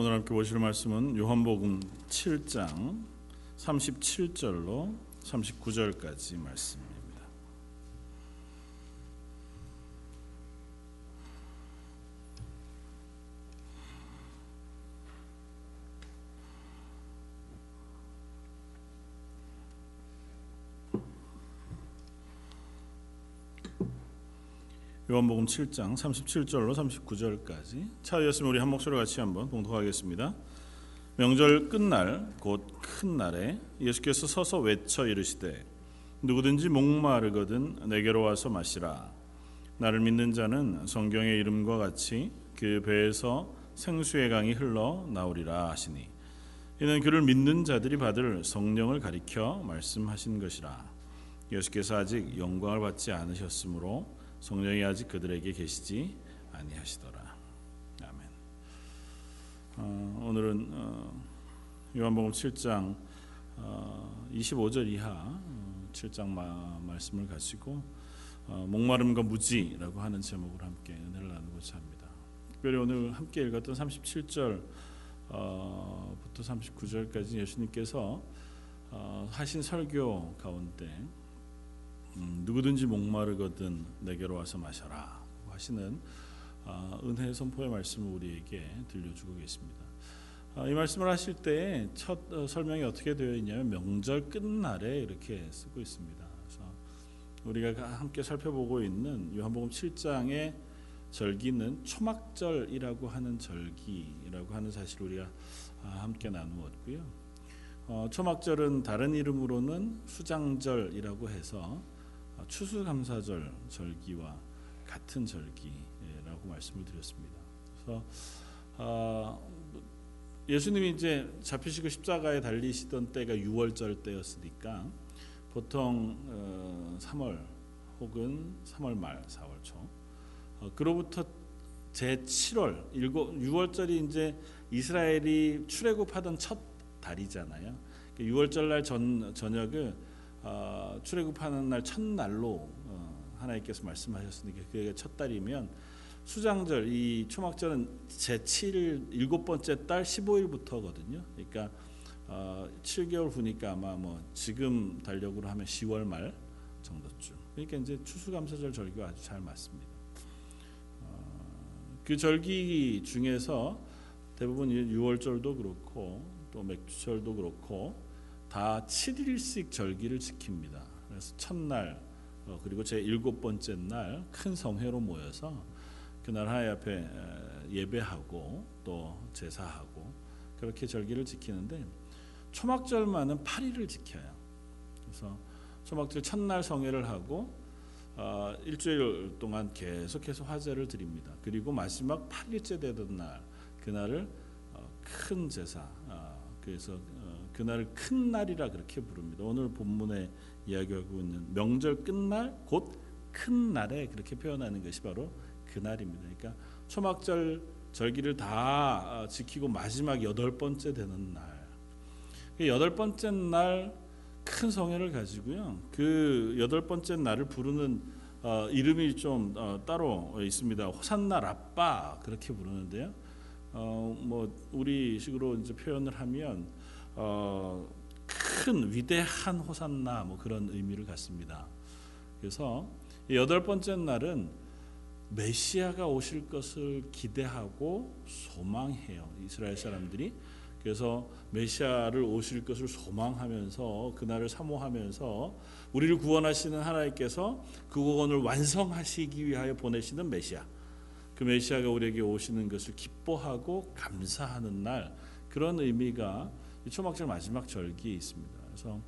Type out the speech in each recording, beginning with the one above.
오늘 함께 보실 말씀은 요한복음 7장 37절로 39절까지 말씀입니다. 요한복음 7장 37절로 39절까지 차였으면 우리 한 목소리 같이 한번 봉독하겠습니다. 명절 끝날 곧 큰 날에 예수께서 서서 외쳐 이르시되 누구든지 목마르거든 내게로 와서 마시라 나를 믿는 자는 성경의 이름과 같이 그 배에서 생수의 강이 흘러 나오리라 하시니 이는 그를 믿는 자들이 받을 성령을 가리켜 말씀하신 것이라 예수께서 아직 영광을 받지 않으셨으므로 성령이 아직 그들에게 계시지 아니하시더라. 아멘. 어, 오늘은 어, 요한복음 7장 어, 25절 이하 7장 어, 마, 말씀을 가지고 어, 목마름과 무지라고 하는 제목을 함께 은혜를 나누고자 합니다. 특별히 오늘 함께 읽었던 37절 부터 39절까지 예수님께서 하신 설교 가운데 음, 누구든지 목마르거든 내게로 와서 마셔라 하시는 아, 은혜 선포의 말씀을 우리에게 들려주고 계십니다. 아, 이 말씀을 하실 때첫 어, 설명이 어떻게 되어 있냐면 명절 끝날에 이렇게 쓰고 있습니다. 그래서 우리가 함께 살펴보고 있는 요한복음 7장의 절기는 초막절이라고 하는 절기라고 하는 사실을 우리가 아, 함께 나누었고요. 어, 초막절은 다른 이름으로는 수장절이라고 해서 아, 추수감사절 절기와 같은 절기라고 말씀을 드렸습니다. 그래서 아, 예수님이 이제 잡히시고 십자가에 달리시던 때가 6월절 때였으니까 보통 3월 어, 혹은 3월 말 4월 초 어, 그로부터 제 7월 6월절이 이제 이스라엘이 출애굽하던 첫 달이잖아요. 6월절 날 전, 저녁을 어, 출애굽하는 날 첫날로 어, 하나님께서 말씀하셨으니까 그게 첫 달이면 수장절 이 초막절은 제 7일 일곱 번째 달 15일부터거든요. 그러니까 어, 7개월 후니까 아마 뭐 지금 달력으로 하면 10월 말 정도쯤. 그러니까 이제 추수감사절 절기가 아주 잘 맞습니다. 어, 그 절기 중에서 대부분 6월절도 그렇고 또 맥주절도 그렇고 다 7일씩 절기를 지킵니다. 그래서 첫날 어, 그리고 제 일곱 번째 날 큰 성회로 모여서 그날 하나님 앞에 예배하고 또 제사하고 그렇게 절기를 지키는데 초막절만은 8일을 지켜요. 그래서 초막절 첫날 성회를 하고 어, 일주일 동안 계속해서 화제를 드립니다. 그리고 마지막 8일째 되던 날 그날을 어, 큰 제사 그래서 그날을 큰 날이라 그렇게 부릅니다. 오늘 본문에 이야기하고 있는 명절 끝날 곧 큰 날에 그렇게 표현하는 것이 바로 그 날입니다. 그러니까 초막절 절기를 다 어, 지키고 마지막 여덟 번째 되는 날. 그 여덟 번째 날 큰 성회를 가지고요. 그 여덟 번째 날을 부르는 어, 이름이 좀 어, 따로 있습니다. 호산나 라빠 그렇게 부르는데요. 어, 뭐 우리식으로 이제 표현을 하면 어, 큰 위대한 호산나 뭐 그런 의미를 갖습니다. 그래서 여덟 번째 날은 메시아가 오실 것을 기대하고 소망해요. 이스라엘 사람들이 그래서 메시아를 오실 것을 소망하면서 그날을 사모하면서 우리를 구원하시는 하나님께서 그 구원을 완성하시기 위하여 보내시는 메시아. 그 메시아가 우리에게 오시는 것을 기뻐하고 감사하는 날 그런 의미가 초막절 마지막 절기에 있습니다. 그래서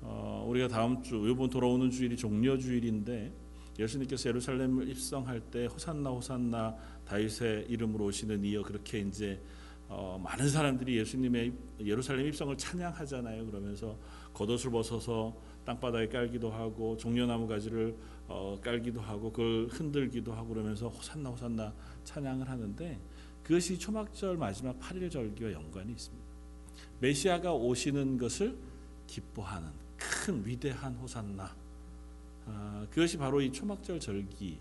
어, 우리가 다음 주 이번 돌아오는 주일이 종려 주일인데 예수님께서 예루살렘을 입성할 때 호산나 호산나 다윗의 이름으로 오시는 이여 그렇게 이제 어, 많은 사람들이 예수님의 예루살렘 입성을 찬양하잖아요. 그러면서 겉옷을 벗어서 땅바닥에 깔기도 하고 종려나무 가지를 어, 깔기도 하고 그걸 흔들기도 하고 그러면서 호산나 호산나 찬양을 하는데 그것이 초막절 마지막 8일 절기와 연관이 있습니다. 메시아가 오시는 것을 기뻐하는 큰 위대한 호산나. 아, 그것이 바로 이 초막절 절기의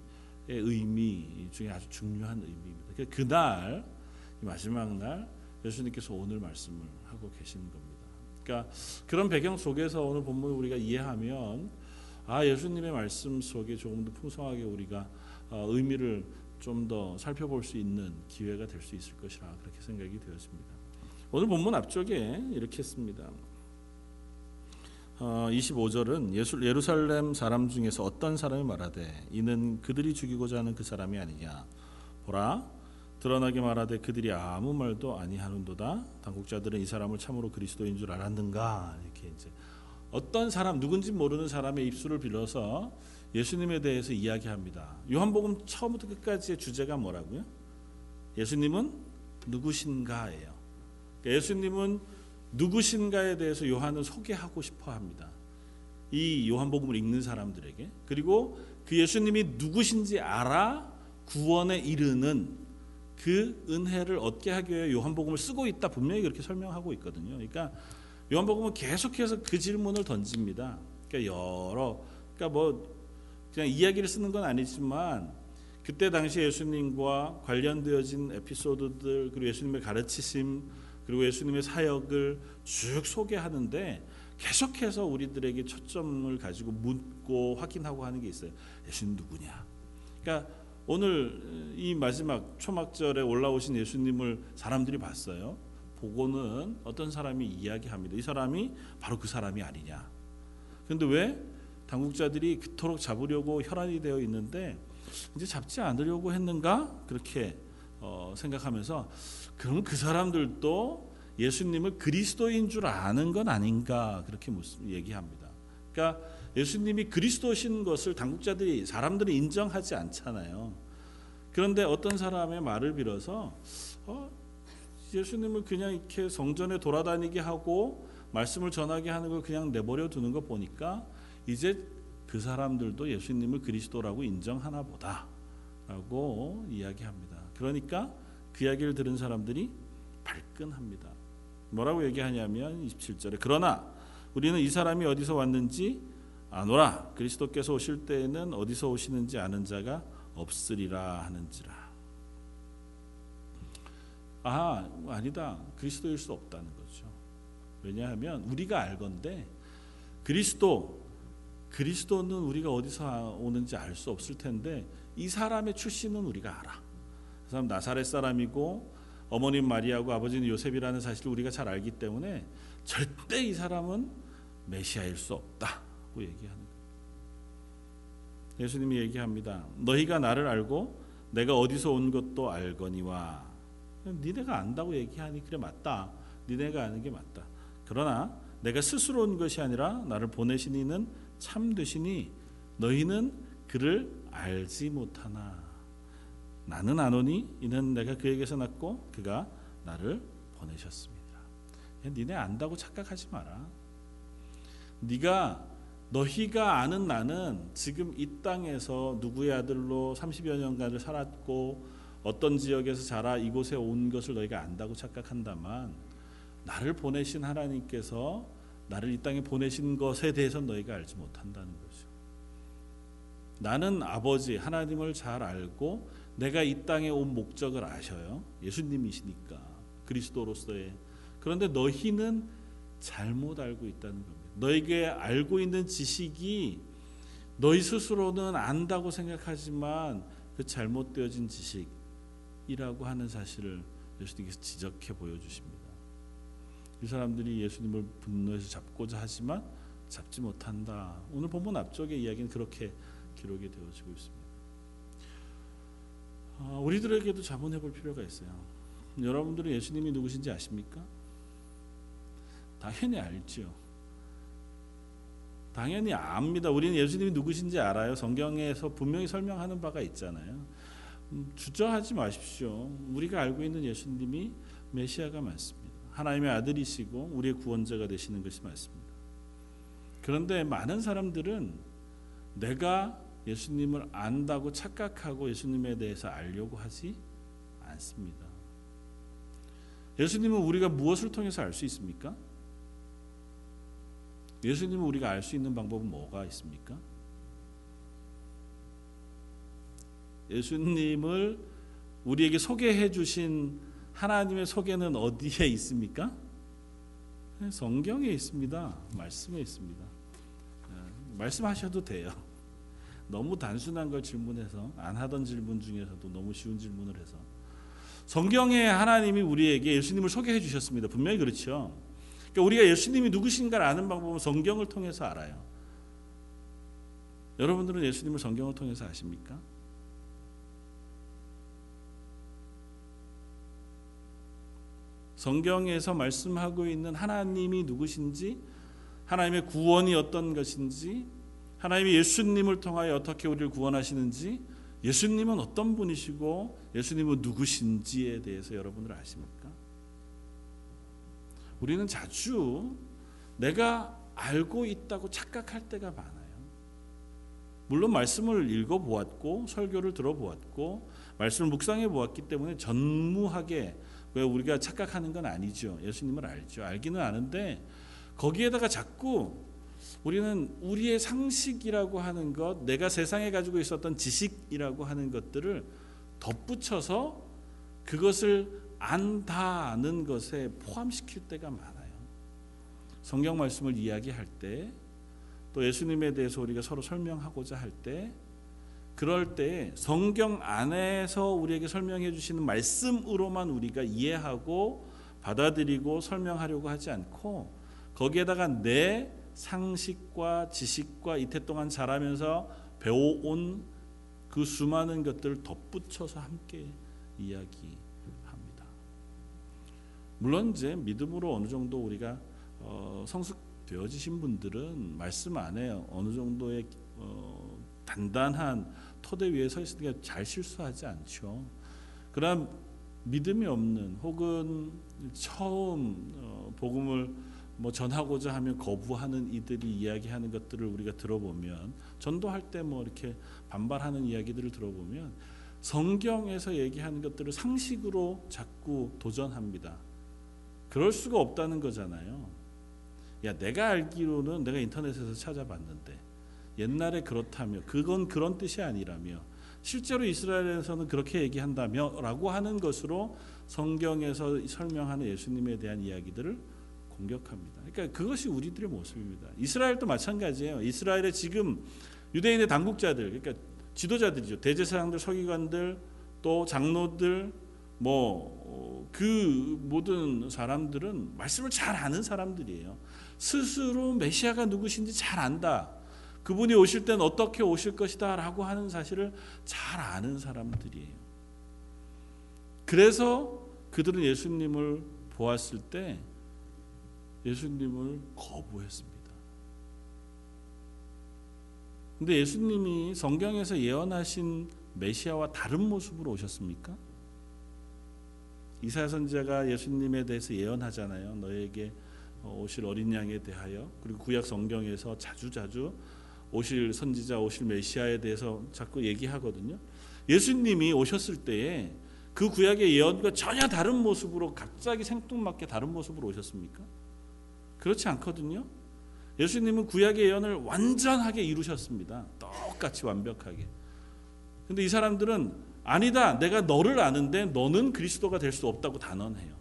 의미 중에 아주 중요한 의미입니다. 그날 마지막 날 예수님께서 오늘 말씀을 하고 계시는 겁니다. 그러니까 그런 배경 속에서 오늘 본문을 우리가 이해하면 아 예수님의 말씀 속에 조금 더 풍성하게 우리가 어, 의미를 좀 더 살펴볼 수 있는 기회가 될 수 있을 것이라 그렇게 생각이 되었습니다. 오늘 본문 앞쪽에 이렇게 씁니다. 어, 25절은 예수, 예루살렘 사람 중에서 어떤 사람이 말하되 이는 그들이 죽이고자 하는 그 사람이 아니냐 보라 드러나게 말하되 그들이 아무 말도 아니하는도다 당국자들은 이 사람을 참으로 그리스도인 줄 알았는가 이렇게 이제 어떤 사람 누군지 모르는 사람의 입술을 빌어서 예수님에 대해서 이야기합니다. 요한복음 처음부터 끝까지의 주제가 뭐라고요? 예수님은 누구신가예요. 예수님은 누구신가에 대해서 요한은 소개하고 싶어 합니다. 이 요한복음을 읽는 사람들에게 그리고 그 예수님이 누구신지 알아 구원에 이르는 그 은혜를 얻게 하기 위해 요한복음을 쓰고 있다 분명히 그렇게 설명하고 있거든요. 그러니까 요한복음은 계속해서 그 질문을 던집니다. 그러니까 여러 그러니까 뭐 그냥 이야기를 쓰는 건 아니지만 그때 당시 예수님과 관련되어진 에피소드들 그리고 예수님의 가르치심 그리고 예수님의 사역을 쭉 소개하는데 계속해서 우리들에게 초점을 가지고 묻고 확인하고 하는 게 있어요. 예수님 누구냐? 그러니까 오늘 이 마지막 초막절에 올라오신 예수님을 사람들이 봤어요. 보고는 어떤 사람이 이야기합니다. 이 사람이 바로 그 사람이 아니냐. 그런데 왜 당국자들이 그토록 잡으려고 혈안이 되어 있는데 이제 잡지 않으려고 했는가 그렇게 어, 생각하면서 그럼 그 사람들도 예수님을 그리스도인 줄 아는 건 아닌가 그렇게 얘기합니다. 그러니까 예수님이 그리스도신 것을 당국자들이 사람들이 인정하지 않잖아요. 그런데 어떤 사람의 말을 빌어서 어, 예수님을 그냥 이렇게 성전에 돌아다니게 하고 말씀을 전하게 하는 걸 그냥 내버려 두는 거 보니까 이제 그 사람들도 예수님을 그리스도라고 인정하나 보다라고 이야기합니다. 그러니까 그 이야기를 들은 사람들이 발끈합니다. 뭐라고 얘기하냐면 27절에 그러나 우리는 이 사람이 어디서 왔는지 아노라 그리스도께서 오실 때에는 어디서 오시는지 아는 자가 없으리라 하는지라. 아 아니다 그리스도일 수 없다는 거죠. 왜냐하면 우리가 알건데 그리스도 그리스도는 우리가 어디서 오는지 알 수 없을 텐데 이 사람의 출신은 우리가 알아. 그 사람 나사렛 사람이고 어머님 마리아고 아버지는 요셉이라는 사실을 우리가 잘 알기 때문에 절대 이 사람은 메시아일 수 없다고 얘기하는 거예요. 예수님이 얘기합니다. 너희가 나를 알고 내가 어디서 온 것도 알거니와 니네가 안다고 얘기하니 그래 맞다. 니네가 아는 게 맞다. 그러나 내가 스스로 온 것이 아니라 나를 보내신 이는 참 되시니 너희는 그를 알지 못하나 나는 아노니 이는 내가 그에게서 났고 그가 나를 보내셨습니다. 니네 안다고 착각하지 마라. 네가 너희가 아는 나는 지금 이 땅에서 누구의 아들로 30여 년간을 살았고 어떤 지역에서 자라 이곳에 온 것을 너희가 안다고 착각한다만 나를 보내신 하나님께서 나를 이 땅에 보내신 것에 대해서 너희가 알지 못한다는 거죠. 나는 아버지 하나님을 잘 알고 내가 이 땅에 온 목적을 아셔요. 예수님이시니까 그리스도로서의 그런데 너희는 잘못 알고 있다는 겁니다. 너에게 알고 있는 지식이 너희 스스로는 안다고 생각하지만 그 잘못되어진 지식이라고 하는 사실을 예수님께서 지적해 보여주십니다. 이 사람들이 예수님을 분노해서 잡고자 하지만 잡지 못한다. 오늘 본문 앞쪽의 이야기는 그렇게 기록이 되어지고 있습니다. 아, 우리들에게도 자문해 볼 필요가 있어요. 여러분들은 예수님이 누구신지 아십니까? 당연히 알죠. 당연히 압니다. 우리는 예수님이 누구신지 알아요. 성경에서 분명히 설명하는 바가 있잖아요. 음, 주저하지 마십시오. 우리가 알고 있는 예수님이 메시아가 맞습니다. 하나님의 아들이시고 우리의 구원자가 되시는 것이 맞습니다. 그런데 많은 사람들은 내가 예수님을 안다고 착각하고 예수님에 대해서 알려고 하지 않습니다. 예수님은 우리가 무엇을 통해서 알 수 있습니까? 예수님을 우리가 알 수 있는 방법은 뭐가 있습니까? 예수님을 우리에게 소개해 주신 하나님의 소개는 어디에 있습니까? 성경에 있습니다. 말씀에 있습니다. 예, 말씀하셔도 돼요. 너무 단순한 걸 질문해서 안 하던 질문 중에서도 너무 쉬운 질문을 해서 성경에 하나님이 우리에게 예수님을 소개해 주셨습니다. 분명히 그렇죠. 그러니까 우리가 예수님이 누구신가를 아는 방법은 성경을 통해서 알아요. 여러분들은 예수님을 성경을 통해서 아십니까? 성경에서 말씀하고 있는 하나님이 누구신지, 하나님의 구원이 어떤 것인지, 하나님이 예수님을 통하여 어떻게 우리를 구원하시는지, 예수님은 어떤 분이시고 예수님은 누구신지에 대해서 여러분들 아십니까? 우리는 자주 내가 알고 있다고 착각할 때가 많아요. 물론 말씀을 읽어 보았고 설교를 들어 보았고 말씀을 묵상해 보았기 때문에 전무하게 왜 우리가 착각하는 건 아니죠. 예수님을 알죠. 알기는 아는데 거기에다가 자꾸 우리는 우리의 상식이라고 하는 것, 내가 세상에 가지고 있었던 지식이라고 하는 것들을 덧붙여서 그것을 안다는 것에 포함시킬 때가 많아요. 성경 말씀을 이야기할 때, 또 예수님에 대해서 우리가 서로 설명하고자 할 때, 그럴 때 성경 안에서 우리에게 설명해 주시는 말씀으로만 우리가 이해하고 받아들이고 설명하려고 하지 않고 거기에다가 내 상식과 지식과 이태 동안 자라면서 배워온 그 수많은 것들을 덧붙여서 함께 이야기합니다. 물론 이제 믿음으로 어느 정도 우리가 어, 성숙되어지신 분들은 말씀 안에 어느 정도의 어, 단단한 토대 위에 서 있으니까 잘 실수하지 않죠. 그러나 믿음이 없는 혹은 처음 어, 복음을 뭐 전하고자 하면 거부하는 이들이 이야기하는 것들을 우리가 들어보면 전도할 때 뭐 이렇게 반발하는 이야기들을 들어보면 성경에서 얘기하는 것들을 상식으로 자꾸 도전합니다. 그럴 수가 없다는 거잖아요. 야, 내가 알기로는 내가 인터넷에서 찾아봤는데 옛날에 그렇다며 그건 그런 뜻이 아니라며 실제로 이스라엘에서는 그렇게 얘기한다며라고 하는 것으로 성경에서 설명하는 예수님에 대한 이야기들을 공격합니다. 그러니까 그것이 우리들의 모습입니다. 이스라엘도 마찬가지예요. 이스라엘의 지금 유대인의 당국자들, 그러니까 지도자들이죠. 대제사장들, 서기관들, 또 장로들, 뭐그 어, 모든 사람들은 말씀을 잘 아는 사람들이에요. 스스로 메시아가 누구신지 잘 안다. 그분이 오실 땐 어떻게 오실 것이다라고 하는 사실을 잘 아는 사람들이에요. 그래서 그들은 예수님을 보았을 때 예수님을 거부했습니다. 근데 예수님이 성경에서 예언하신 메시아와 다른 모습으로 오셨습니까? 이사야 선지자가 예수님에 대해서 예언하잖아요. 너에게 오실 어린 양에 대하여 그리고 구약 성경에서 자주 자주 오실 선지자, 오실 메시아에 대해서 자꾸 얘기하거든요. 예수님이 오셨을 때에 그 구약의 예언과 전혀 다른 모습으로 갑자기 생뚱맞게 다른 모습으로 오셨습니까? 그렇지 않거든요. 예수님은 구약의 예언을 완전하게 이루셨습니다. 똑같이 완벽하게. 근데 이 사람들은 아니다. 내가 너를 아는데 너는 그리스도가 될 수 없다고 단언해요.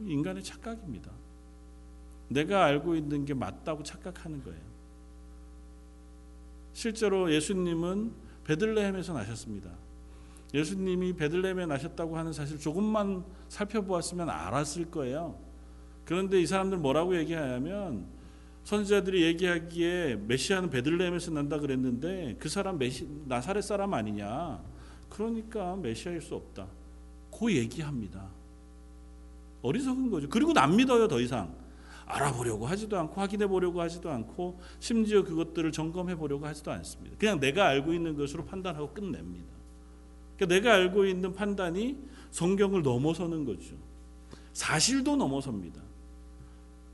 인간의 착각입니다. 내가 알고 있는 게 맞다고 착각하는 거예요. 실제로 예수님은 베들레헴에서 나셨습니다. 예수님이 베들레헴에 나셨다고 하는 사실 조금만 살펴보았으면 알았을 거예요. 그런데 이 사람들 뭐라고 얘기하냐면 선지자들이 얘기하기에 메시아는 베들레헴에서 난다 그랬는데 그 사람 메시, 나사렛 사람 아니냐. 그러니까 메시아일 수 없다. 그 얘기합니다. 어리석은 거죠. 그리고 안 믿어요, 더 이상. 알아보려고 하지도 않고 확인해 보려고 하지도 않고 심지어 그것들을 점검해 보려고 하지도 않습니다. 그냥 내가 알고 있는 것으로 판단하고 끝냅니다. 그러니까 내가 알고 있는 판단이 성경을 넘어서는 거죠. 사실도 넘어섭니다.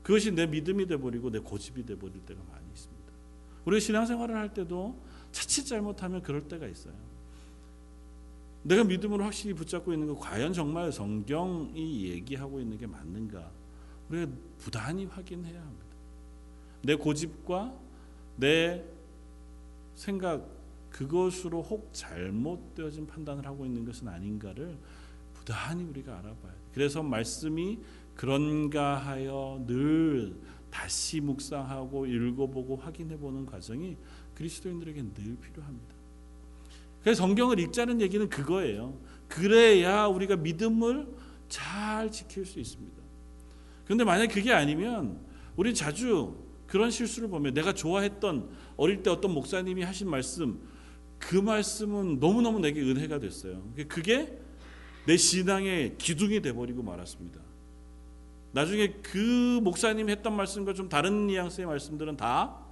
그것이 내 믿음이 돼버리고 내 고집이 돼버릴 때가 많이 있습니다. 우리 신앙생활을 할 때도 자칫 잘못하면 그럴 때가 있어요. 내가 믿음으로 확실히 붙잡고 있는 거 과연 정말 성경이 얘기하고 있는 게 맞는가? 우리가 부단히 확인해야 합니다. 내 고집과 내 생각 그것으로 혹 잘못되어진 판단을 하고 있는 것은 아닌가를 부단히 우리가 알아봐야 돼. 그래서 말씀이 그런가 하여 늘 다시 묵상하고 읽어보고 확인해보는 과정이 그리스도인들에게 늘 필요합니다. 그래서 성경을 읽자는 얘기는 그거예요. 그래야 우리가 믿음을 잘 지킬 수 있습니다. 그런데 만약 그게 아니면 우리 자주 그런 실수를 보면 내가 좋아했던 어릴 때 어떤 목사님이 하신 말씀 그 말씀은 너무너무 내게 은혜가 됐어요. 그게 내 신앙의 기둥이 돼버리고 말았습니다. 나중에 그 목사님 했던 말씀과 좀 다른 뉘앙스의 말씀들은 다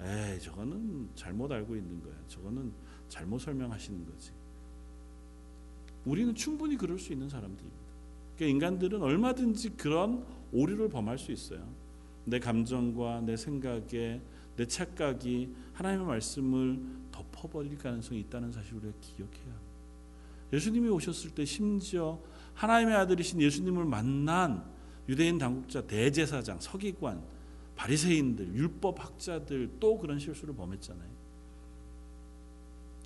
에이 저거는 잘못 알고 있는 거야. 저거는 잘못 설명하시는 거지. 우리는 충분히 그럴 수 있는 사람들입니다. 그러니까 인간들은 얼마든지 그런 오류를 범할 수 있어요. 내 감정과 내 생각에 내 착각이 하나님의 말씀을 덮어버릴 가능성이 있다는 사실을 우리가 기억해야 합니다. 예수님이 오셨을 때 심지어 하나님의 아들이신 예수님을 만난 유대인 당국자 대제사장 서기관 바리새인들 율법 학자들 또 그런 실수를 범했잖아요.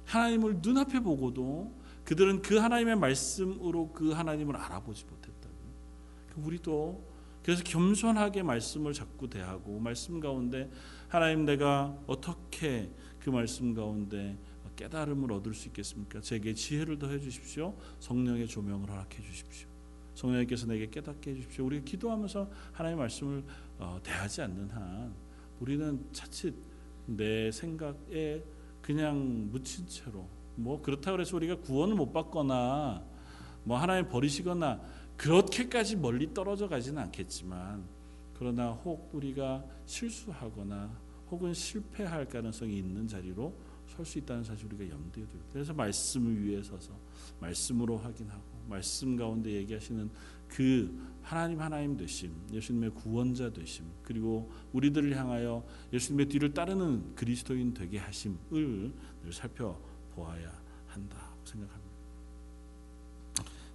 하나님을 눈앞에 보고도 그들은 그 하나님의 말씀으로 그 하나님을 알아보지 못했다고. 우리도 그래서 겸손하게 말씀을 자꾸 대하고 말씀 가운데 하나님 내가 어떻게 그 말씀 가운데 깨달음을 얻을 수 있겠습니까? 제게 지혜를 더해 주십시오. 성령의 조명을 허락해 주십시오. 성령님께서 내게 깨닫게 해 주십시오. 우리가 기도하면서 하나님의 말씀을 어, 대하지 않는 한 우리는 자칫 내 생각에 그냥 묻힌 채로 뭐 그렇다 그래서 우리가 구원을 못 받거나 뭐 하나님 버리시거나 그렇게까지 멀리 떨어져 가지는 않겠지만 그러나 혹 우리가 실수하거나 혹은 실패할 가능성이 있는 자리로 설 수 있다는 사실 우리가 염두에 두고 그래서 말씀을 위해 서서 말씀으로 확인하고 말씀 가운데 얘기하시는 그 하나님 하나님 되심 예수님의 구원자 되심 그리고 우리들을 향하여 예수님의 뒤를 따르는 그리스도인 되게 하심을 늘 살펴보아야 한다 생각합니다.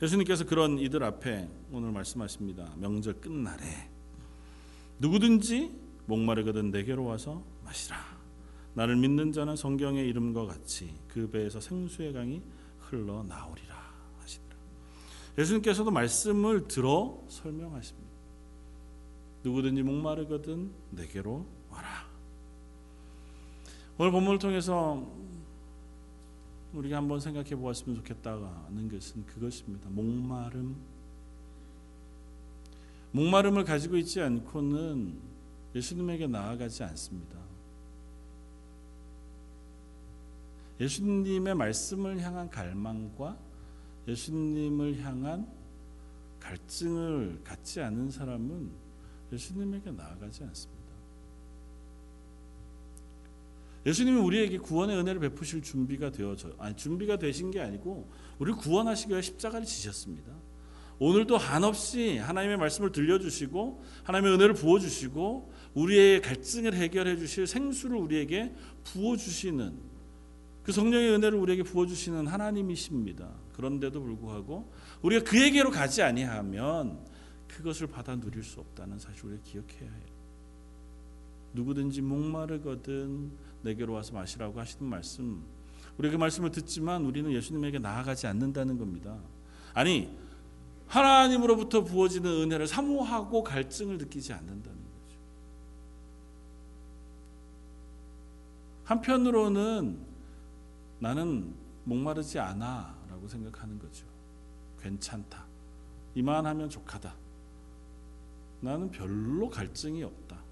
예수님께서 그런 이들 앞에 오늘 말씀하십니다. 명절 끝날에 누구든지 목마르거든 내게로 와서 마시라. 나를 믿는 자는 성경의 이름과 같이 그 배에서 생수의 강이 흘러 나오리라 하시더라. 예수님께서도 말씀을 들어 설명하십니다. 누구든지 목마르거든 내게로 와라. 오늘 본문을 통해서 우리가 한번 생각해 보았으면 좋겠다는 것은 그것입니다. 목마름. 목마름을 가지고 있지 않고는 예수님에게 나아가지 않습니다. 예수님의 말씀을 향한 갈망과 예수님을 향한 갈증을 갖지 않은 사람은 예수님에게 나아가지 않습니다. 예수님이 우리에게 구원의 은혜를 베푸실 준비가 되어져 아니 준비가 되신 게 아니고 우리를 구원하시기 위해 십자가를 지셨습니다. 오늘도 한없이 하나님의 말씀을 들려주시고 하나님의 은혜를 부어주시고 우리의 갈증을 해결해 주실 생수를 우리에게 부어주시는 그 성령의 은혜를 우리에게 부어주시는 하나님이십니다. 그런데도 불구하고 우리가 그에게로 가지 아니하면 그것을 받아 누릴 수 없다는 사실을 기억해야 해요. 누구든지 목마르거든 내게로 와서 마시라고 하시는 말씀 우리가 그 말씀을 듣지만 우리는 예수님에게 나아가지 않는다는 겁니다. 아니 하나님으로부터 부어지는 은혜를 사모하고 갈증을 느끼지 않는다는 거죠. 한편으로는 나는 목마르지 않아 라고 생각하는 거죠. 괜찮다. 이만하면 족하다. 나는 별로 갈증이 없다.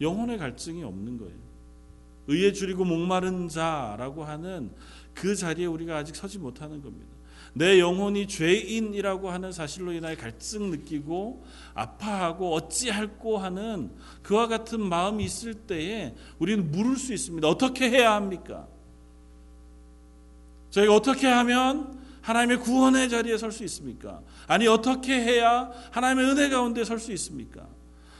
영혼의 갈증이 없는 거예요. 의에 줄이고 목마른 자라고 하는 그 자리에 우리가 아직 서지 못하는 겁니다. 내 영혼이 죄인이라고 하는 사실로 인하여 갈증 느끼고 아파하고 어찌할꼬 하는 그와 같은 마음이 있을 때에 우리는 물을 수 있습니다. 어떻게 해야 합니까? 저희가 어떻게 하면 하나님의 구원의 자리에 설 수 있습니까? 아니 어떻게 해야 하나님의 은혜 가운데 설 수 있습니까?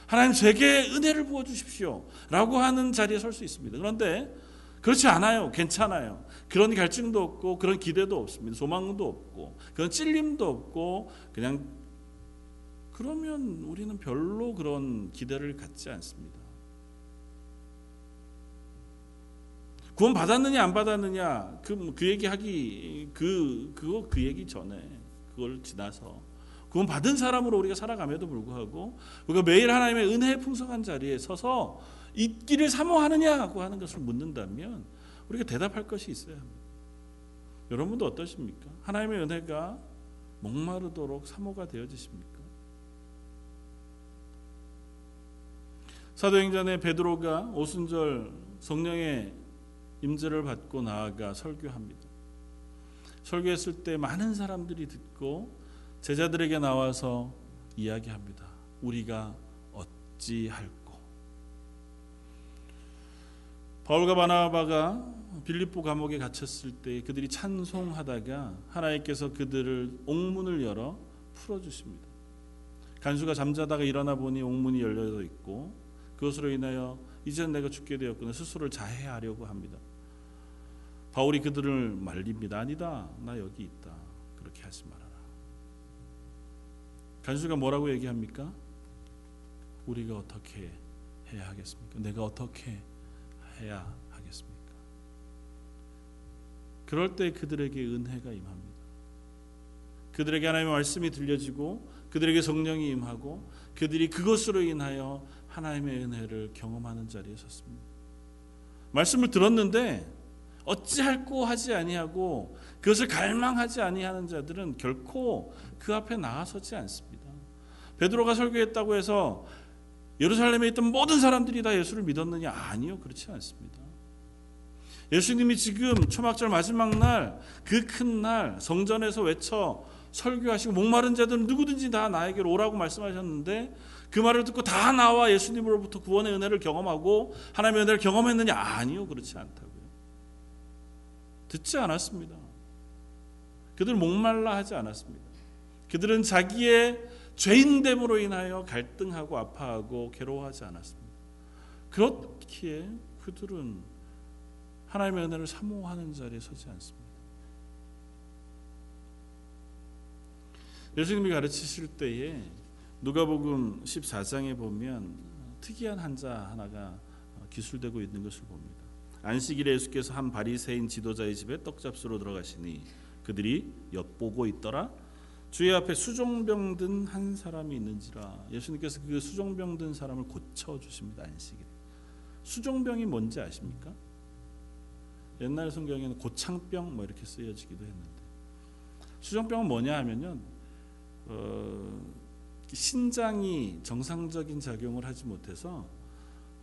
하나님 제게 은혜를 부어 주십시오. 라고 하는 자리에 설 수 있습니다. 그런데 그렇지 않아요. 괜찮아요. 그런 갈증도 없고 그런 기대도 없습니다. 소망도 없고 그런 찔림도 없고 그냥 그러면 우리는 별로 그런 기대를 갖지 않습니다. 구원 받았느냐 안 받았느냐 그, 그 얘기 하기 그 그거 그 얘기 전에 그걸 지나서 구원 받은 사람으로 우리가 살아감에도 불구하고 우리가 매일 하나님의 은혜의 풍성한 자리에 서서 있기를 사모하느냐고 하는 것을 묻는다면 우리가 대답할 것이 있어야 합니다. 여러분도 어떠십니까? 하나님의 은혜가 목마르도록 사모가 되어지십니까? 사도행전의 베드로가 오순절 성령의 임재를 받고 나아가 설교합니다. 설교했을 때 많은 사람들이 듣고 제자들에게 나와서 이야기합니다. 우리가 어찌할꼬? 바울과 바나바가 빌립보 감옥에 갇혔을 때 그들이 찬송하다가 하나님께서 그들을 옥문을 열어 풀어 주십니다. 간수가 잠자다가 일어나 보니 옥문이 열려 있고 그것으로 인하여 이젠 내가 죽게 되었구나 스스로를 자해하려고 합니다. 바울이 그들을 말립니다. 아니다. 나 여기 있다. 그렇게 하지 말아라. 간수가 뭐라고 얘기합니까? 우리가 어떻게 해야 하겠습니까? 내가 어떻게 해야 하겠습니까? 그럴 때 그들에게 은혜가 임합니다. 그들에게 하나님의 말씀이 들려지고 그들에게 성령이 임하고 그들이 그것으로 인하여 하나님의 은혜를 경험하는 자리에 섰습니다. 말씀을 들었는데 어찌할꼬 하지 아니하고 그것을 갈망하지 아니하는 자들은 결코 그 앞에 나아서지 않습니다. 베드로가 설교했다고 해서 예루살렘에 있던 모든 사람들이 다 예수를 믿었느냐? 아니요, 그렇지 않습니다. 예수님이 지금 초막절 마지막 날, 그 큰 날, 성전에서 외쳐 설교하시고 목마른 자들은 누구든지 다 나에게로 오라고 말씀하셨는데 그 말을 듣고 다 나와 예수님으로부터 구원의 은혜를 경험하고 하나님의 은혜를 경험했느냐? 아니요, 그렇지 않다고요. 듣지 않았습니다. 그들 목말라 하지 않았습니다. 그들은 자기의 죄인됨으로 인하여 갈등하고 아파하고 괴로워하지 않았습니다. 그렇기에 그들은 하나님의 은혜를 사모하는 자리에 서지 않습니다. 예수님이 가르치실 때에 누가복음 14장에 보면 특이한 한자 하나가 기술되고 있는 것을 봅니다. 안식일에 예수께서 한 바리새인 지도자의 집에 떡잡수로 들어가시니 그들이 엿보고 있더라. 주의 앞에 수종병 든 한 사람이 있는지라 예수님께서 그 수종병 든 사람을 고쳐 주십니다. 안식일. 수종병이 뭔지 아십니까? 옛날 성경에는 고창병 뭐 이렇게 쓰여지기도 했는데 수종병은 뭐냐 하면요 어, 신장이 정상적인 작용을 하지 못해서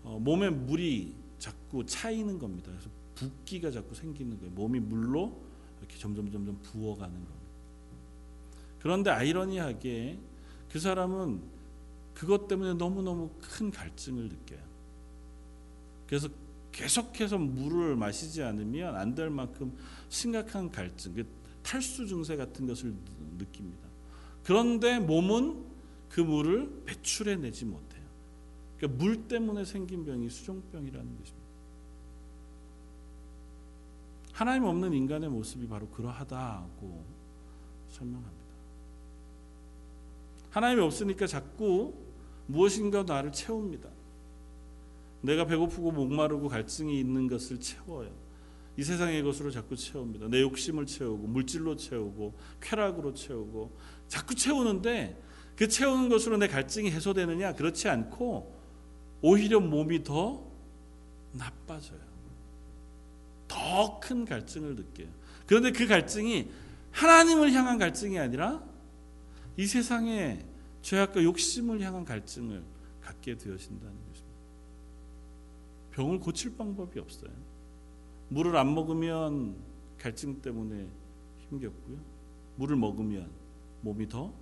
어, 몸에 물이 자꾸 차이는 겁니다. 그래서 붓기가 자꾸 생기는 거예요. 몸이 물로 이렇게 점점 점점 부어가는 겁니다. 그런데 아이러니하게 그 사람은 그것 때문에 너무너무 큰 갈증을 느껴요. 그래서 계속해서 물을 마시지 않으면 안 될 만큼 심각한 갈증, 그 탈수 증세 같은 것을 느낍니다. 그런데 몸은 그 물을 배출해내지 못해요. 그러니까 물 때문에 생긴 병이 수종병이라는 것입니다. 하나님 없는 인간의 모습이 바로 그러하다고 설명합니다. 하나님이 없으니까 자꾸 무엇인가 나를 채웁니다. 내가 배고프고 목마르고 갈증이 있는 것을 채워요. 이 세상의 것으로 자꾸 채웁니다. 내 욕심을 채우고 물질로 채우고 쾌락으로 채우고 자꾸 채우는데 그 채우는 것으로 내 갈증이 해소되느냐? 그렇지 않고 오히려 몸이 더 나빠져요. 더 큰 갈증을 느껴요. 그런데 그 갈증이 하나님을 향한 갈증이 아니라 이 세상의 죄악과 욕심을 향한 갈증을 갖게 되어진다는 것입니다. 병을 고칠 방법이 없어요. 물을 안 먹으면 갈증 때문에 힘겹고요. 물을 먹으면 몸이 더뭐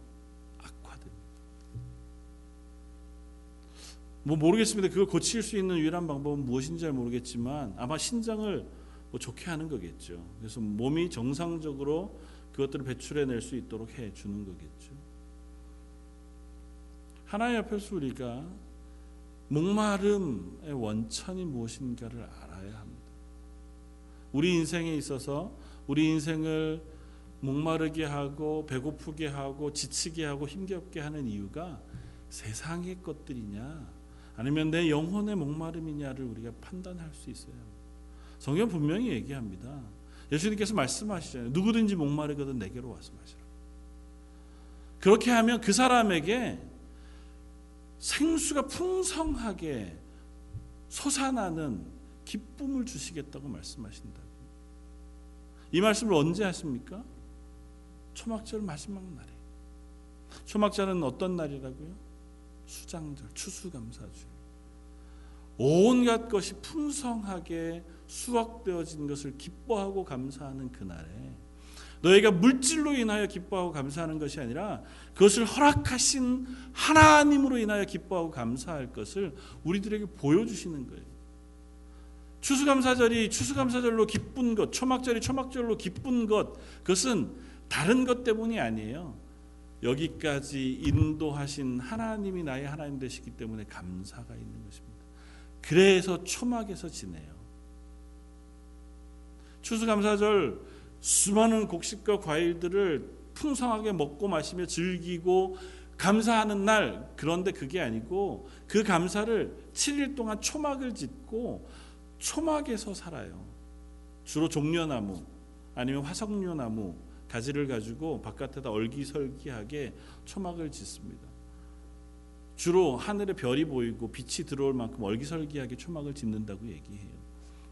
모르겠습니다. 그걸 고칠 수 있는 유일한 방법은 무엇인지 잘 모르겠지만 아마 신장을 뭐 좋게 하는 거겠죠. 그래서 몸이 정상적으로 그것들을 배출해낼 수 있도록 해 주는 거겠죠. 하나님 앞에서 우리가 목마름의 원천이 무엇인가를 알아야 합니다. 우리 인생에 있어서 우리 인생을 목마르게 하고 배고프게 하고 지치게 하고 힘겹게 하는 이유가 세상의 것들이냐 아니면 내 영혼의 목마름이냐를 우리가 판단할 수 있어야. 성경 분명히 얘기합니다. 예수님께서 말씀하시잖아요. 누구든지 목마르거든 내게로 와서 마시라. 그렇게 하면 그 사람에게 생수가 풍성하게 솟아나는 기쁨을 주시겠다고 말씀하신다고. 이 말씀을 언제 하십니까? 초막절 마지막 날에. 초막절은 어떤 날이라고요? 수장절, 추수감사주. 온갖 것이 풍성하게 수확되어진 것을 기뻐하고 감사하는 그날에 너희가 물질로 인하여 기뻐하고 감사하는 것이 아니라 그것을 허락하신 하나님으로 인하여 기뻐하고 감사할 것을 우리들에게 보여주시는 거예요. 추수감사절이 추수감사절로 기쁜 것, 초막절이 초막절로 기쁜 것, 그것은 다른 것 때문이 아니에요. 여기까지 인도하신 하나님이 나의 하나님 되시기 때문에 감사가 있는 것입니다. 그래서 초막에서 지내요. 추수감사절 수많은 곡식과 과일들을 풍성하게 먹고 마시며 즐기고 감사하는 날 그런데 그게 아니고 그 감사를 7일 동안 초막을 짓고 초막에서 살아요. 주로 종려나무 아니면 화석류나무 가지를 가지고 바깥에다 얼기설기하게 초막을 짓습니다. 주로 하늘에 별이 보이고 빛이 들어올 만큼 얼기설기하게 초막을 짓는다고 얘기해요.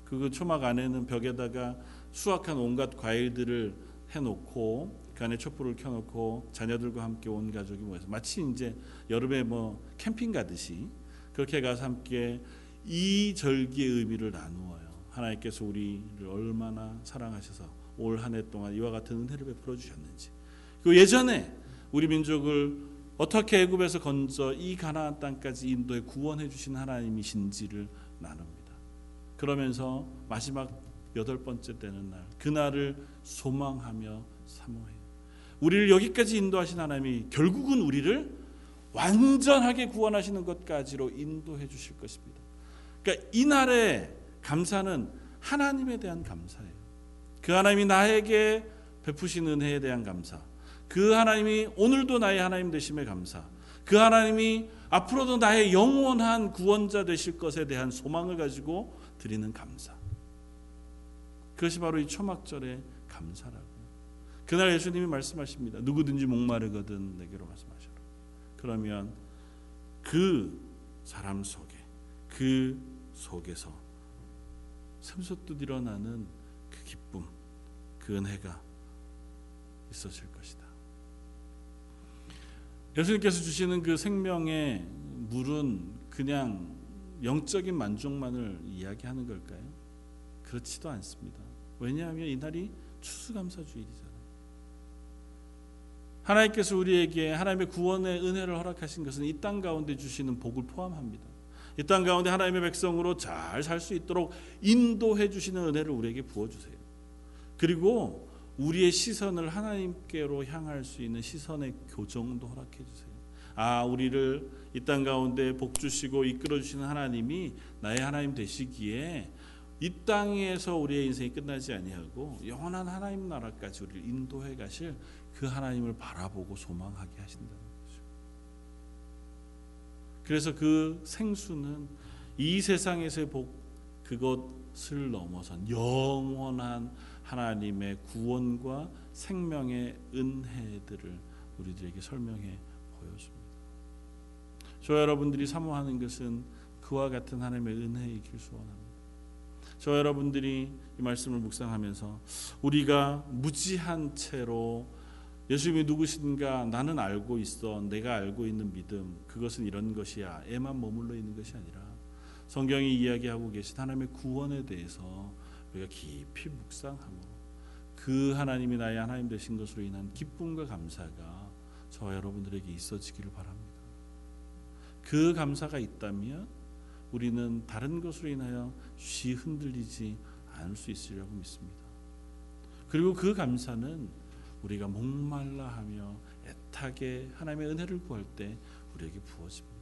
그 초막 안에는 벽에다가 수확한 온갖 과일들을 해놓고 그 안에 촛불을 켜놓고 자녀들과 함께 온 가족이 모여서 마치 이제 여름에 뭐 캠핑 가듯이 그렇게 가서 함께 이 절기의 의미를 나누어요. 하나님께서 우리를 얼마나 사랑하셔서 올 한 해 동안 이와 같은 은혜를 베풀어 주셨는지. 그 예전에 우리 민족을 어떻게 애굽에서 건져 이 가나안 땅까지 인도해 구원해 주신 하나님이신지를 나눕니다. 그러면서 마지막 여덟 번째 되는 날 그날을 소망하며 사모해요. 우리를 여기까지 인도하신 하나님이 결국은 우리를 완전하게 구원하시는 것까지로 인도해 주실 것입니다. 그러니까 이 날의 감사는 하나님에 대한 감사예요. 그 하나님이 나에게 베푸신 은혜에 대한 감사. 그 하나님이 오늘도 나의 하나님 되심에 감사. 그 하나님이 앞으로도 나의 영원한 구원자 되실 것에 대한 소망을 가지고 드리는 감사. 그것이 바로 이 초막절의 감사라고. 그날 예수님이 말씀하십니다. 누구든지 목마르거든 내게로 마셔라. 그러면 그 사람 속에 그 속에서 샘솟듯 일어나는 그 기쁨, 그 은혜가 있어질 것이다. 예수님께서 주시는 그 생명의 물은 그냥 영적인 만족만을 이야기하는 걸까요? 그렇지도 않습니다. 왜냐하면 이날이 추수감사주일이잖아요. 하나님께서 우리에게 하나님의 구원의 은혜를 허락하신 것은 이 땅 가운데 주시는 복을 포함합니다. 이 땅 가운데 하나님의 백성으로 잘 살 수 있도록 인도해 주시는 은혜를 우리에게 부어 주세요. 그리고 우리의 시선을 하나님께로 향할 수 있는 시선의 교정도 허락해 주세요. 아, 우리를 이 땅 가운데 복 주시고 이끌어 주시는 하나님이 나의 하나님 되시기에 이 땅에서 우리의 인생이 끝나지 아니하고 영원한 하나님 나라까지 우리를 인도해 가실 그 하나님을 바라보고 소망하게 하신다는 거죠. 그래서 그 생수는 이 세상에서의 복 그것을 넘어선 영원한 하나님의 구원과 생명의 은혜들을 우리들에게 설명해 보여줍니다. 저 여러분들이 사모하는 것은 그와 같은 하나님의 은혜이길 소원합니다. 저 여러분들이 이 말씀을 묵상하면서 우리가 무지한 채로 예수님이 누구신가 나는 알고 있어 내가 알고 있는 믿음 그것은 이런 것이야 에만 머물러 있는 것이 아니라 성경이 이야기하고 계신 하나님의 구원에 대해서 우리가 깊이 묵상함으로 그 하나님이 나의 하나님 되신 것으로 인한 기쁨과 감사가 저와 여러분들에게 있어지기를 바랍니다. 그 감사가 있다면 우리는 다른 것으로 인하여 쉬 흔들리지 않을 수 있으리라고 믿습니다. 그리고 그 감사는 우리가 목말라 하며 애타게 하나님의 은혜를 구할 때 우리에게 부어집니다.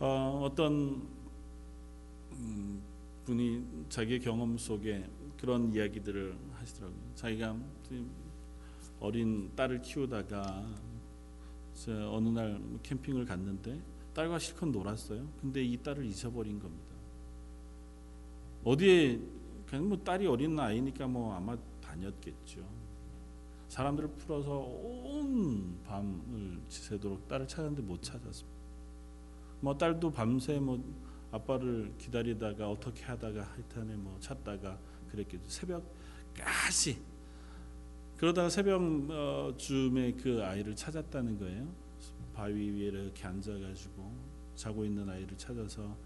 어, 어떤 음, 분이 자기의 경험 속에 그런 이야기들을 하시더라고요. 자기가 어린 딸을 키우다가 어느 날 캠핑을 갔는데 딸과 실컷 놀았어요. 근데 이 딸을 잊어버린 겁니다. 어디에 그냥 뭐 딸이 어린 아이니까 뭐 아마 다녔겠죠. 사람들을 풀어서 온 밤을 지새도록 딸을 찾았는데 못 찾았습니다. 뭐 딸도 밤새 뭐 아빠를 기다리다가 어떻게 하다가 하여튼에 뭐 찾다가 그랬겠죠. 새벽까지 그러다가 새벽 어, 쯤에 그 아이를 찾았다는 거예요. 바위 위에 이렇게 앉아가지고 자고 있는 아이를 찾아서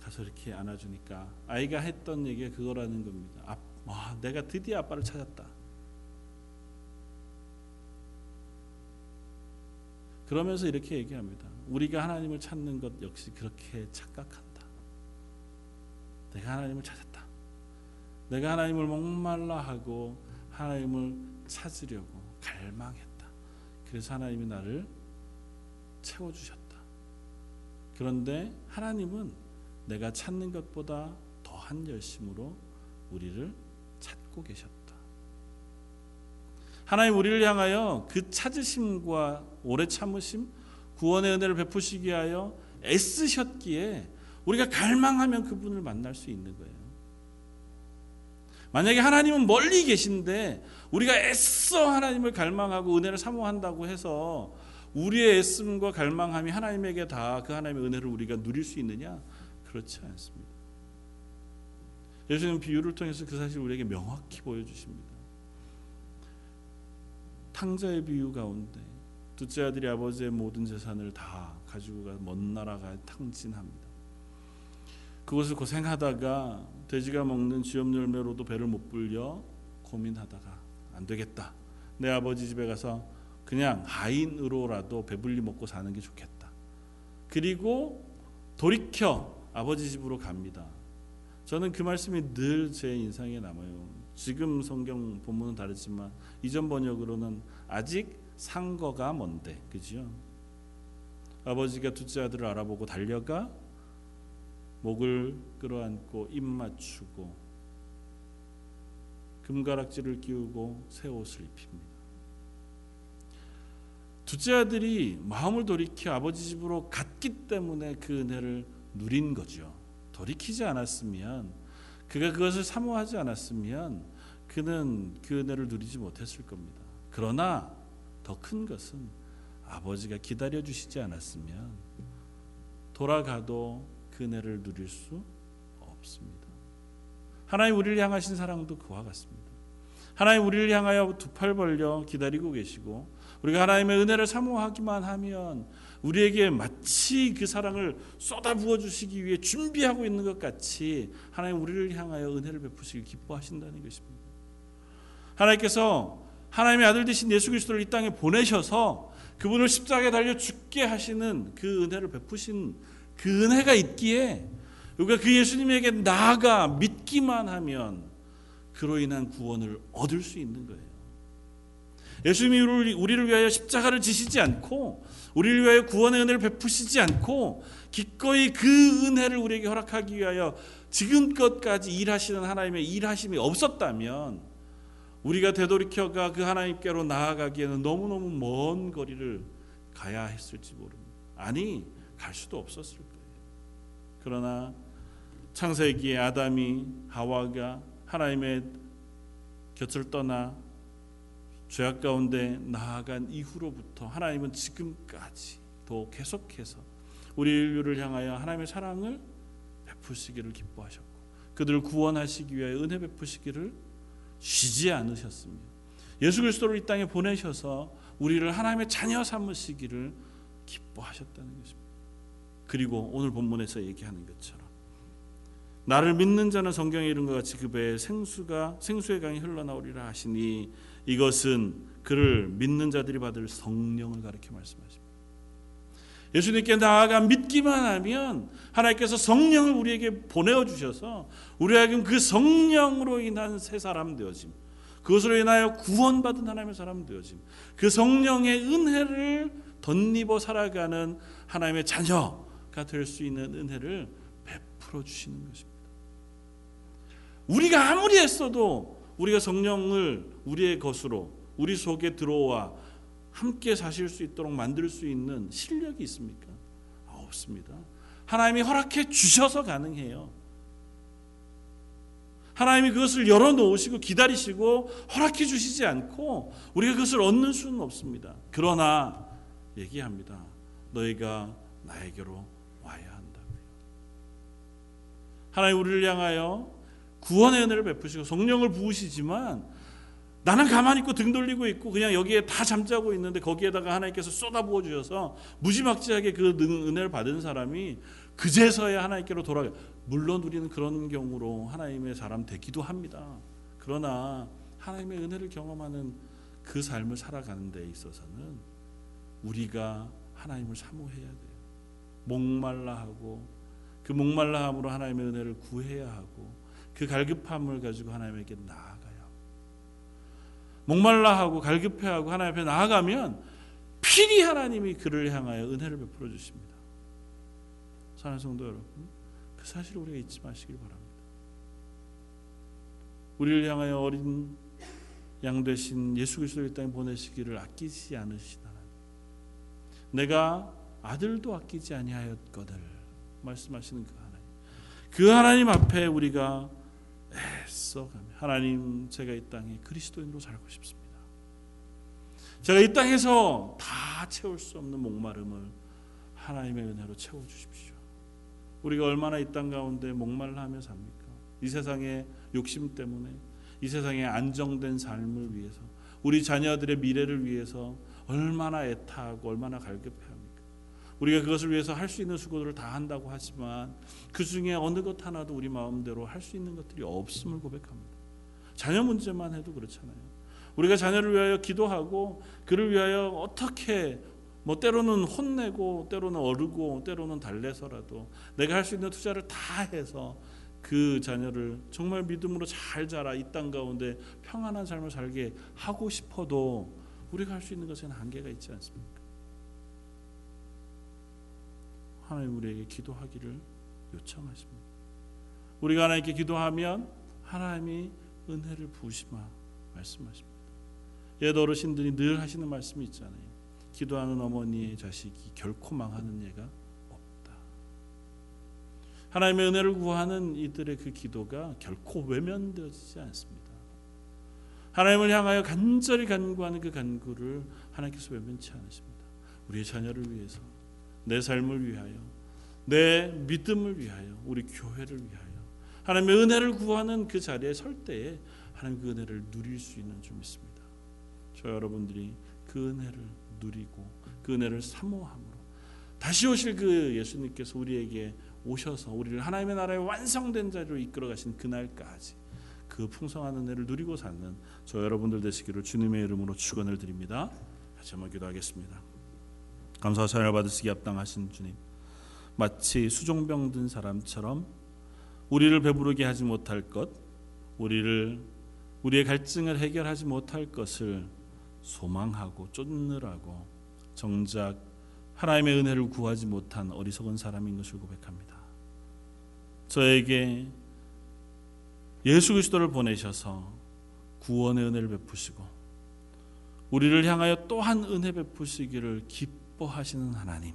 가서 이렇게 안아주니까 아이가 했던 얘기가 그거라는 겁니다. 아, 와, 내가 드디어 아빠를 찾았다. 그러면서 이렇게 얘기합니다. 우리가 하나님을 찾는 것 역시 그렇게 착각한다. 내가 하나님을 찾았다. 내가 하나님을 목말라 하고 하나님을 찾으려고 갈망했다. 그래서 하나님이 나를 채워주셨다. 그런데 하나님은 내가 찾는 것보다 더한 열심으로 우리를 찾고 계셨다. 하나님 우리를 향하여 그 찾으심과 오래 참으심, 구원의 은혜를 베푸시기 위하여 애쓰셨기에 우리가 갈망하면 그분을 만날 수 있는 거예요. 만약에 하나님은 멀리 계신데 우리가 애써 하나님을 갈망하고 은혜를 사모한다고 해서 우리의 애씀과 갈망함이 하나님에게 다 그 하나님의 은혜를 우리가 누릴 수 있느냐? 그렇지 않습니다. 예수님 비유를 통해서 그 사실을 우리에게 명확히 보여주십니다. 탕자의 비유 가운데 둘째 아들이 아버지의 모든 재산을 다 가지고 가 먼 나라가 탕진합니다. 그것을 고생하다가 돼지가 먹는 쥐염 열매로도 배를 못 불려 고민하다가 안 되겠다. 내 아버지 집에 가서 그냥 하인으로라도 배불리 먹고 사는 게 좋겠다. 그리고 돌이켜 아버지 집으로 갑니다. 저는 그 말씀이 늘 제 인상에 남아요. 지금 성경 본문은 다르지만 이전 번역으로는 아직 상거가 먼데 그죠? 아버지가 둘째 아들을 알아보고 달려가 목을 끌어안고 입 맞추고 금가락지를 끼우고 새 옷을 입힙니다. 둘째 아들이 마음을 돌이켜 아버지 집으로 갔기 때문에 그 은혜를 누린 거죠. 돌이키지 않았으면 그가 그것을 사모하지 않았으면 그는 그 은혜를 누리지 못했을 겁니다. 그러나 더 큰 것은 아버지가 기다려 주시지 않았으면 돌아가도 그 은혜를 누릴 수 없습니다. 하나님 우리를 향하신 사랑도 그와 같습니다. 하나님 우리를 향하여 두 팔 벌려 기다리고 계시고 우리가 하나님의 은혜를 사모하기만 하면 우리에게 마치 그 사랑을 쏟아 부어 주시기 위해 준비하고 있는 것 같이 하나님 우리를 향하여 은혜를 베푸시길 기뻐하신다는 것입니다. 하나님께서 하나님의 아들 되신 예수 그리스도를 이 땅에 보내셔서 그분을 십자가에 달려 죽게 하시는 그 은혜를 베푸신 그 은혜가 있기에 우리가 그 예수님에게 나아가 믿기만 하면 그로 인한 구원을 얻을 수 있는 거예요. 예수님이 우리를 위하여 십자가를 지시지 않고 우리를 위하여 구원의 은혜를 베푸시지 않고 기꺼이 그 은혜를 우리에게 허락하기 위하여 지금껏까지 일하시는 하나님의 일하심이 없었다면 우리가 되돌이켜가 그 하나님께로 나아가기에는 너무너무 먼 거리를 가야 했을지 모릅니다. 아니 갈 수도 없었을 거예요. 그러나 창세기에 아담이 하와가 하나님의 곁을 떠나 죄악 가운데 나아간 이후로부터 하나님은 지금까지도 계속해서 우리 인류를 향하여 하나님의 사랑을 베푸시기를 기뻐하셨고 그들을 구원하시기 위하여 은혜 베푸시기를 쉬지 않으셨습니다. 예수 그리스도를 이 땅에 보내셔서 우리를 하나님의 자녀 삼으시기를 기뻐하셨다는 것입니다. 그리고 오늘 본문에서 얘기하는 것처럼 나를 믿는 자는 성경에 이른 것 같이 그 배에 생수가 생수의 강이 흘러나오리라 하시니 이것은 그를 믿는 자들이 받을 성령을 가리켜 말씀하십니다. 예수님께 나아가 믿기만 하면 하나님께서 성령을 우리에게 보내어 주셔서 우리에게 그 성령으로 인한 새 사람 되어짐. 그것으로 인하여 구원받은 하나님의 사람 되어짐. 그 성령의 은혜를 덧입어 살아가는 하나님의 자녀 가 될 수 있는 은혜를 베풀어 주시는 것입니다. 우리가 아무리 했어도 우리가 성령을 우리의 것으로 우리 속에 들어와 함께 사실 수 있도록 만들 수 있는 실력이 있습니까? 없습니다. 하나님이 허락해 주셔서 가능해요. 하나님이 그것을 열어놓으시고 기다리시고 허락해 주시지 않고 우리가 그것을 얻는 수는 없습니다. 그러나 얘기합니다. 너희가 나에게로. 하나님 우리를 향하여 구원의 은혜를 베푸시고 성령을 부으시지만 나는 가만히 있고 등 돌리고 있고 그냥 여기에 다 잠자고 있는데 거기에다가 하나님께서 쏟아부어 주셔서 무지막지하게 그 은혜를 받은 사람이 그제서야 하나님께로 돌아가. 물론 우리는 그런 경우로 하나님의 사람 되기도 합니다. 그러나 하나님의 은혜를 경험하는 그 삶을 살아가는 데 있어서는 우리가 하나님을 사모해야 돼요. 목말라 하고 그 목말라함으로 하나님의 은혜를 구해야 하고 그 갈급함을 가지고 하나님에게 나아가요. 목말라하고 갈급해하고 하나님 앞에 나아가면 필히 하나님이 그를 향하여 은혜를 베풀어 주십니다. 사랑하는 성도 여러분, 그 사실을 우리가 잊지 마시길 바랍니다. 우리를 향하여 어린 양 되신 예수 그리스도를 땅에 보내시기를 아끼지 않으신 하나님. 내가 아들도 아끼지 아니하였거늘 말씀하시는 그 하나님. 그 하나님 앞에 우리가 애써가며 하나님 제가 이 땅에 그리스도인으로 살고 싶습니다. 제가 이 땅에서 다 채울 수 없는 목마름을 하나님의 은혜로 채워 주십시오. 우리가 얼마나 이 땅 가운데 목말라하며 삽니까? 이 세상의 욕심 때문에 이 세상의 안정된 삶을 위해서 우리 자녀들의 미래를 위해서 얼마나 애타하고 얼마나 갈급해합니까? 우리가 그것을 위해서 할 수 있는 수고들을 다 한다고 하지만 그 중에 어느 것 하나도 우리 마음대로 할 수 있는 것들이 없음을 고백합니다. 자녀 문제만 해도 그렇잖아요. 우리가 자녀를 위하여 기도하고 그를 위하여 어떻게 뭐 때로는 혼내고 때로는 어르고 때로는 달래서라도 내가 할 수 있는 투자를 다 해서 그 자녀를 정말 믿음으로 잘 자라 이 땅 가운데 평안한 삶을 살게 하고 싶어도 우리가 할 수 있는 것에는 한계가 있지 않습니까? 하나님 우리에게 기도하기를 요청하십니다. 우리가 하나님께 기도하면 하나님이 은혜를 부으시마 말씀하십니다. 옛 어르신들이 늘 하시는 말씀이 있잖아요. 기도하는 어머니의 자식이 결코 망하는 예가 없다. 하나님의 은혜를 구하는 이들의 그 기도가 결코 외면되지 않습니다. 하나님을 향하여 간절히 간구하는 그 간구를 하나님께서 외면치 않으십니다. 우리의 자녀를 위해서, 내 삶을 위하여, 내 믿음을 위하여, 우리 교회를 위하여 하나님의 은혜를 구하는 그 자리에 설 때에 하나님 그 은혜를 누릴 수 있는 줄 믿습니다. 저 여러분들이 그 은혜를 누리고 그 은혜를 사모함으로 다시 오실 그 예수님께서 우리에게 오셔서 우리를 하나님의 나라의 완성된 자리로 이끌어 가신 그날까지 그 풍성한 은혜를 누리고 사는 저 여러분들 되시기를 주님의 이름으로 축원을 드립니다. 같이 한번 기도하겠습니다. 감사와 찬양 받으시기 합당하신 주님. 마치 수종병 든 사람처럼 우리를 배부르게 하지 못할 것, 우리를 우리의 갈증을 해결하지 못할 것을 소망하고 쫓느라고 정작 하나님의 은혜를 구하지 못한 어리석은 사람인 것을 고백합니다. 저에게 예수 그리스도를 보내셔서 구원의 은혜를 베푸시고 우리를 향하여 또한 은혜 베푸시기를 기뻐하시는 하나님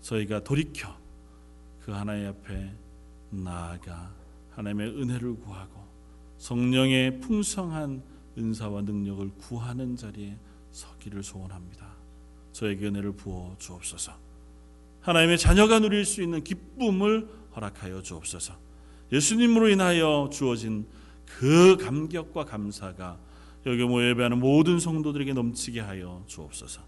저희가 돌이켜 그 하나님 앞에 나아가 하나님의 은혜를 구하고 성령의 풍성한 은사와 능력을 구하는 자리에 서기를 소원합니다. 저에게 은혜를 부어 주옵소서. 하나님의 자녀가 누릴 수 있는 기쁨을 허락하여 주옵소서. 예수님으로 인하여 주어진 그 감격과 감사가 여기 모여 예배하는 모든 성도들에게 넘치게 하여 주옵소서.